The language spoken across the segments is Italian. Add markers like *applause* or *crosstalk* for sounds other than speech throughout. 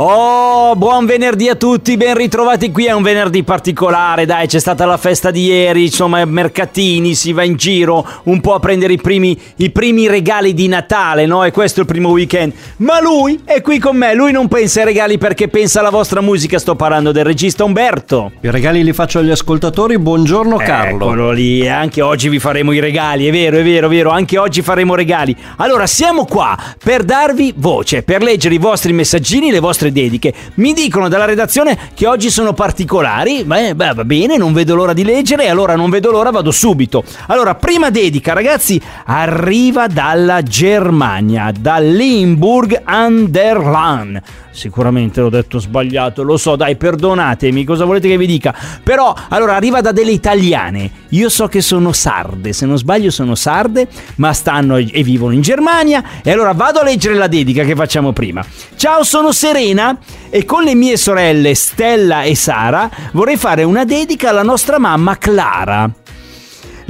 Oh, buon venerdì a tutti, ben ritrovati qui, è un venerdì particolare, dai, c'è stata la festa di ieri, insomma, mercatini, si va in giro un po' a prendere i primi, i primi regali di Natale, no? E questo è il primo weekend. Ma lui è qui con me, lui non pensa ai regali perché pensa alla vostra musica, sto parlando del regista Umberto. I regali li faccio agli ascoltatori, buongiorno Carlo. Eccolo lì, e anche oggi vi faremo i regali, è vero, è vero, è vero, anche oggi faremo regali. Allora, siamo qua per darvi voce, per leggere i vostri messaggini, le vostre dediche. Mi dicono dalla redazione che oggi sono particolari, beh, beh, va bene, non vedo l'ora di leggere, e allora non vedo l'ora, vado subito. Allora, prima dedica, ragazzi, arriva dalla Germania, da Limburg an der Lahn. Sicuramente l'ho detto sbagliato, lo so, dai, perdonatemi, cosa volete che vi dica? Però, allora, arriva da delle italiane. Io so che sono sarde, se non sbaglio sono sarde, ma stanno e vivono in Germania. E allora vado a leggere la dedica che facciamo prima. Ciao, sono Serena e con le mie sorelle Stella e Sara vorrei fare una dedica alla nostra mamma Clara.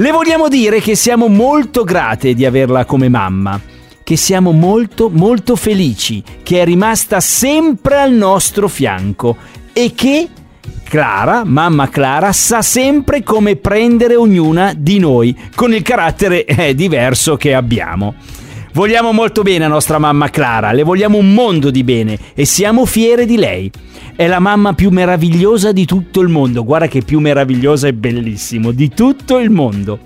Le vogliamo dire che siamo molto grate di averla come mamma, che siamo molto molto felici che è rimasta sempre al nostro fianco e che Clara, mamma Clara, sa sempre come prendere ognuna di noi con il carattere eh, diverso che abbiamo. Vogliamo molto bene a nostra mamma Clara, le vogliamo un mondo di bene e siamo fiere di lei. È la mamma più meravigliosa di tutto il mondo, guarda che più meravigliosa e bellissimo, di tutto il mondo.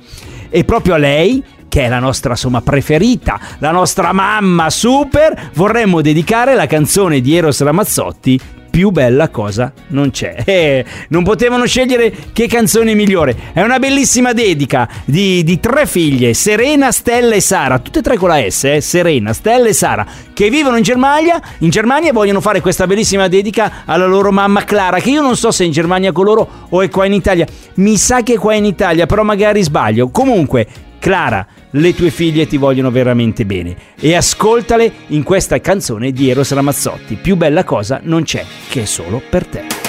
E proprio a lei, che è la nostra insomma preferita, la nostra mamma super, vorremmo dedicare la canzone di Eros Ramazzotti più bella cosa non c'è. *laughs* Eh, non potevano scegliere che canzone migliore. È una bellissima dedica di, di, tre figlie, Serena, Stella e Sara, tutte e tre con la S, eh? Serena, Stella e Sara, che vivono in Germania, in Germania e vogliono fare questa bellissima dedica alla loro mamma Clara, che io non so se è in Germania con loro o è qua in Italia. Mi sa che è qua in Italia, però magari sbaglio. Comunque, Clara, le tue figlie ti vogliono veramente bene e ascoltale in questa canzone di Eros Ramazzotti. Più bella cosa non c'è che è solo per te.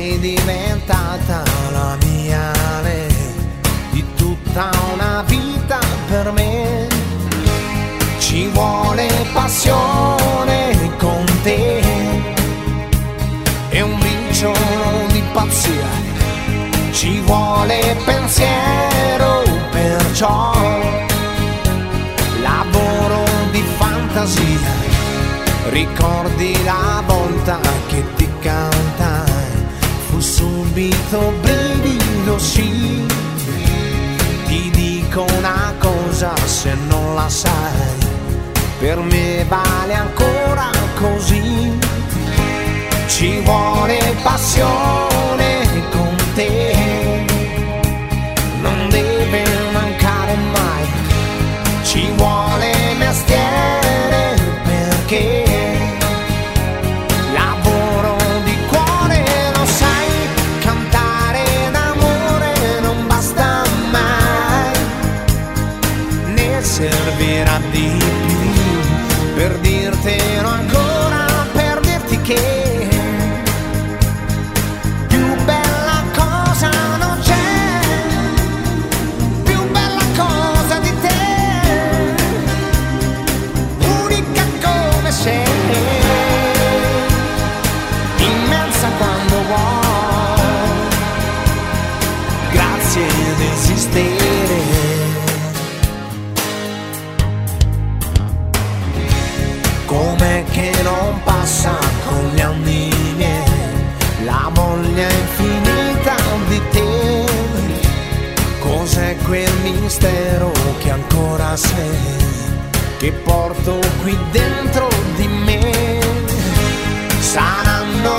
Sei diventata la mia lei, di tutta una vita per me. Ci vuole passione con te. E un briciolo di pazzia, ci vuole pensiero perciò lavoro di fantasia. Ricordi la volta che ti cantai subito brivido sì. Ti dico una cosa se non la sai per me vale ancora così. Ci vuole passione cos'è quel mistero che ancora sei che porto qui dentro di me? Saranno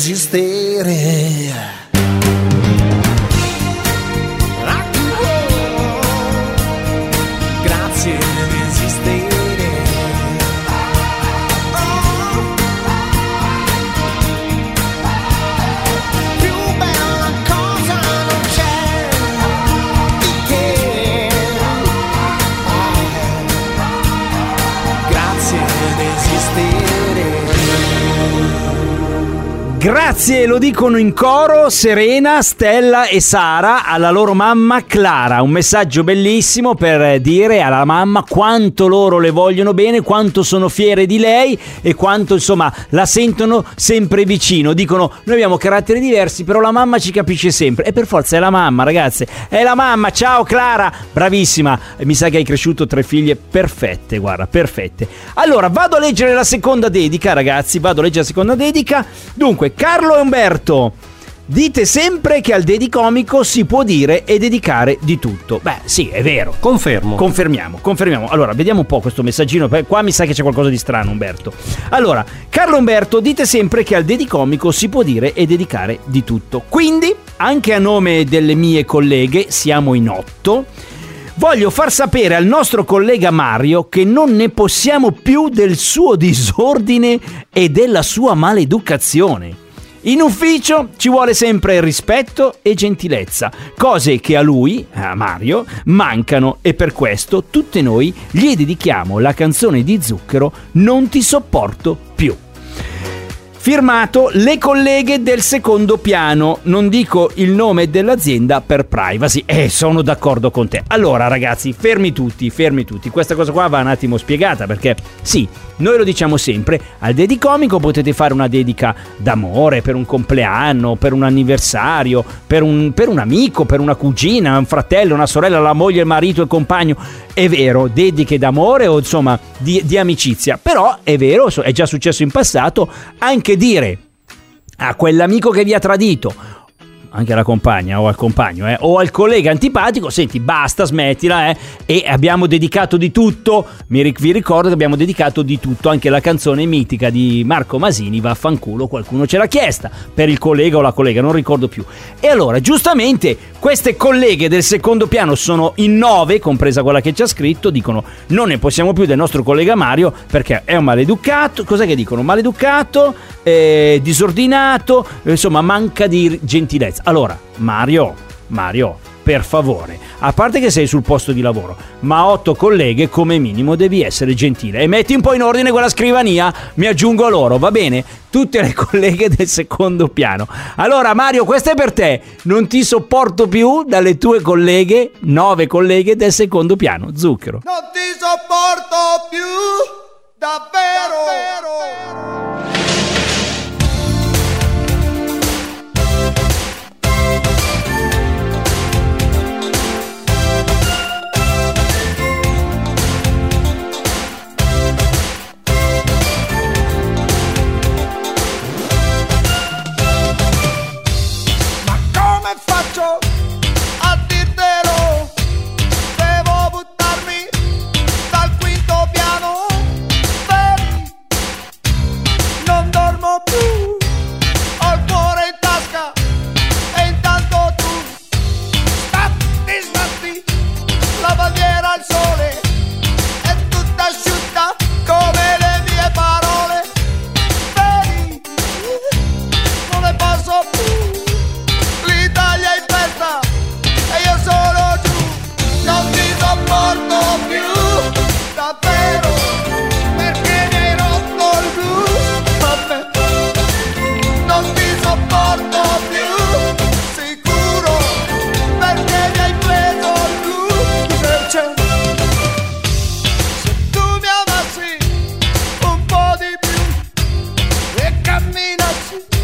Grazie Grazie, lo dicono in coro Serena, Stella e Sara alla loro mamma Clara. Un messaggio bellissimo per dire alla mamma quanto loro le vogliono bene, quanto sono fiere di lei e quanto insomma la sentono sempre vicino. Dicono noi abbiamo caratteri diversi, però la mamma ci capisce sempre. E per forza è la mamma, ragazze. È la mamma. Ciao Clara, bravissima. Mi sa che hai cresciuto tre figlie perfette, guarda, perfette. Allora, vado a leggere la seconda dedica, ragazzi. Vado a leggere la seconda dedica. Dunque, Carlo e Umberto. Dite sempre che al dedicomico si può dire e dedicare di tutto. Beh, sì, è vero. Confermo. Confermiamo, confermiamo. Allora, vediamo un po' questo messaggino. perché Qua mi sa che c'è qualcosa di strano, Umberto. Allora, Carlo Umberto, dite sempre che al dedicomico si può dire e dedicare di tutto. Quindi, anche a nome delle mie colleghe, siamo in otto. Voglio far sapere al nostro collega Mario che non ne possiamo più del suo disordine e della sua maleducazione. In ufficio ci vuole sempre rispetto e gentilezza, cose che a lui, a Mario, mancano e per questo tutte noi gli dedichiamo la canzone di Zucchero Non ti sopporto più. Firmato le colleghe del secondo piano, non dico il nome dell'azienda per privacy. Eh, sono d'accordo con te. Allora, ragazzi, fermi tutti, fermi tutti. Questa cosa qua va un attimo spiegata perché sì, noi lo diciamo sempre, al dedicomico potete fare una dedica d'amore per un compleanno, per un anniversario, per un, per un amico, per una cugina, un fratello, una sorella, la moglie, il marito, il compagno. È vero, dediche d'amore o insomma di, di amicizia. Però è vero, è già successo in passato, anche dire a quell'amico che vi ha tradito anche alla compagna o al compagno eh, o al collega antipatico senti basta smettila eh, e abbiamo dedicato di tutto mi vi ricordo che abbiamo dedicato di tutto anche la canzone mitica di Marco Masini vaffanculo qualcuno ce l'ha chiesta per il collega o la collega non ricordo più. E allora giustamente queste colleghe del secondo piano sono in nove compresa quella che ci ha scritto dicono non ne possiamo più del nostro collega Mario perché è un maleducato cos'è che dicono? Maleducato eh, disordinato insomma manca di gentilezza allora, Mario, Mario, per favore, a parte che sei sul posto di lavoro, ma otto colleghe come minimo devi essere gentile e metti un po' in ordine quella scrivania, mi aggiungo a loro, va bene? Tutte le *laughs* colleghe del secondo piano. Allora, Mario, questa è per te. Non ti sopporto più dalle tue colleghe, nove colleghe del secondo piano. Zucchero. Non ti sopporto più, davvero. Ma Thank you.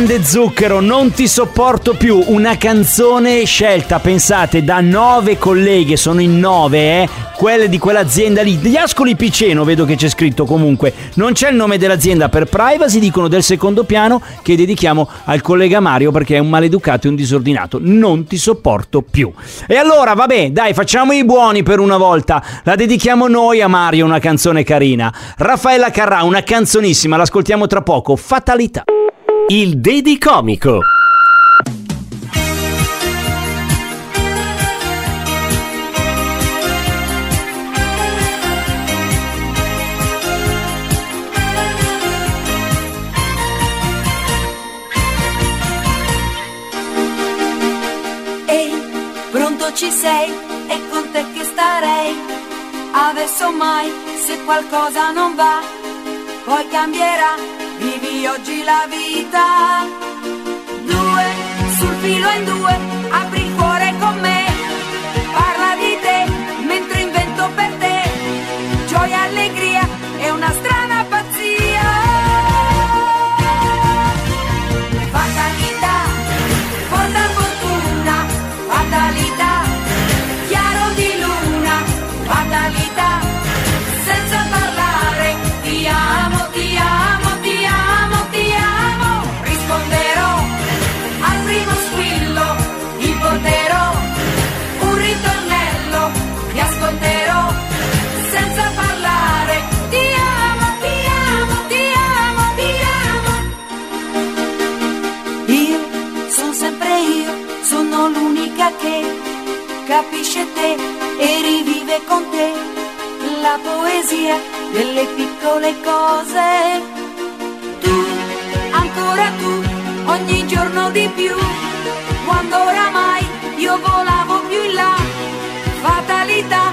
Grande zucchero, non ti sopporto più. Una canzone scelta, pensate, da nove colleghe, sono in nove, eh? Quelle di quell'azienda lì. Gli Ascoli Piceno, vedo che c'è scritto comunque. Non c'è il nome dell'azienda per privacy, dicono del secondo piano che dedichiamo al collega Mario perché è un maleducato e un disordinato. Non ti sopporto più. E allora, vabbè, dai, facciamo i buoni per una volta. La dedichiamo noi a Mario, una canzone carina. Raffaella Carrà, una canzonissima, l'ascoltiamo tra poco. Fatalità. Il Dedi Comico. Ci sei? È con te che starei. Adesso mai, se qualcosa non va, poi cambierà. Vivi oggi la vita. Due, sul filo in due, poesia delle piccole cose. Tu, ancora tu, ogni giorno di più, quando oramai io volavo più in là, fatalità,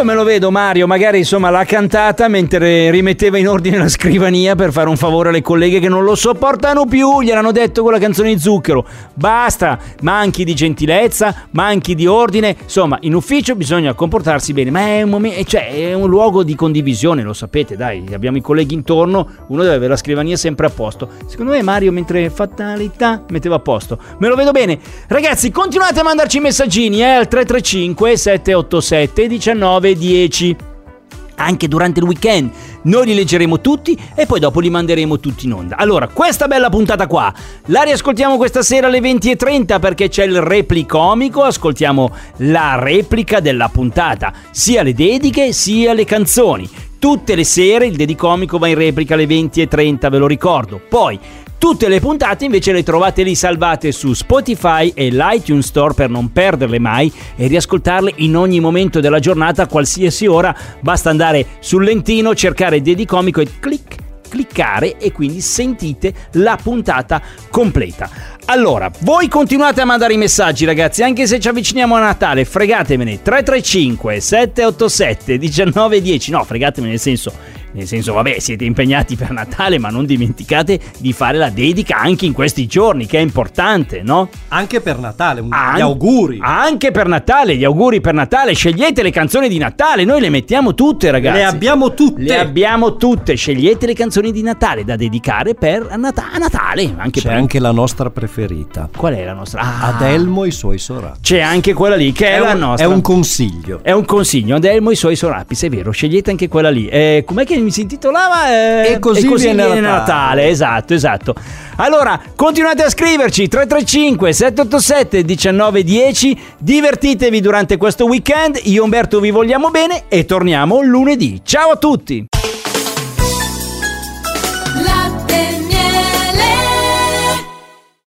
io me lo vedo Mario, magari insomma l'ha cantata mentre rimetteva in ordine la scrivania per fare un favore alle colleghe che non lo sopportano più, gliel'hanno detto con la canzone di zucchero. Basta, manchi di gentilezza, manchi di ordine, insomma, in ufficio bisogna comportarsi bene, ma è un, momento, cioè, è un luogo di condivisione, lo sapete, dai, abbiamo i colleghi intorno, uno deve avere la scrivania sempre a posto. Secondo me Mario mentre fatalità metteva a posto. Me lo vedo bene. Ragazzi, continuate a mandarci messaggini eh, al 335 787 1910 anche durante il weekend. Noi li leggeremo tutti e poi dopo li manderemo tutti in onda. Allora, questa bella puntata qua la riascoltiamo questa sera alle 20.30 perché c'è il replicomico. Ascoltiamo la replica della puntata, sia le dediche sia le canzoni. Tutte le sere il dedicomico va in replica alle 20.30, ve lo ricordo. Poi Tutte le puntate invece le trovate lì salvate su Spotify e l'iTunes Store per non perderle mai e riascoltarle in ogni momento della giornata, a qualsiasi ora. Basta andare sul lentino, cercare Dedicomico e clic cliccare e quindi sentite la puntata completa. Allora, voi continuate a mandare i messaggi ragazzi, anche se ci avviciniamo a Natale, fregatemene 335 787 1910, no fregatemene nel senso nel senso, vabbè, siete impegnati per Natale, ma non dimenticate di fare la dedica anche in questi giorni, che è importante, no? Anche per Natale, un- An- gli auguri. Anche per Natale, gli auguri per Natale. Scegliete le canzoni di Natale, noi le mettiamo tutte, ragazzi. Le abbiamo tutte. Le abbiamo tutte. Scegliete le canzoni di Natale da dedicare per a, Nata- a Natale. Anche C'è per... anche la nostra preferita. Qual è la nostra? Ah, Adelmo e i suoi sorati. C'è anche quella lì, che è, È la un, nostra. è un consiglio. È un consiglio, Adelmo e i suoi sorapis, è vero, scegliete anche quella lì. Eh, com'è che mi si intitolava? Eh, E così viene Natale. Esatto, esatto. Allora, continuate a scriverci 335 787 1910, divertitevi durante questo weekend, io e Umberto vi vogliamo bene e torniamo lunedì. Ciao a tutti!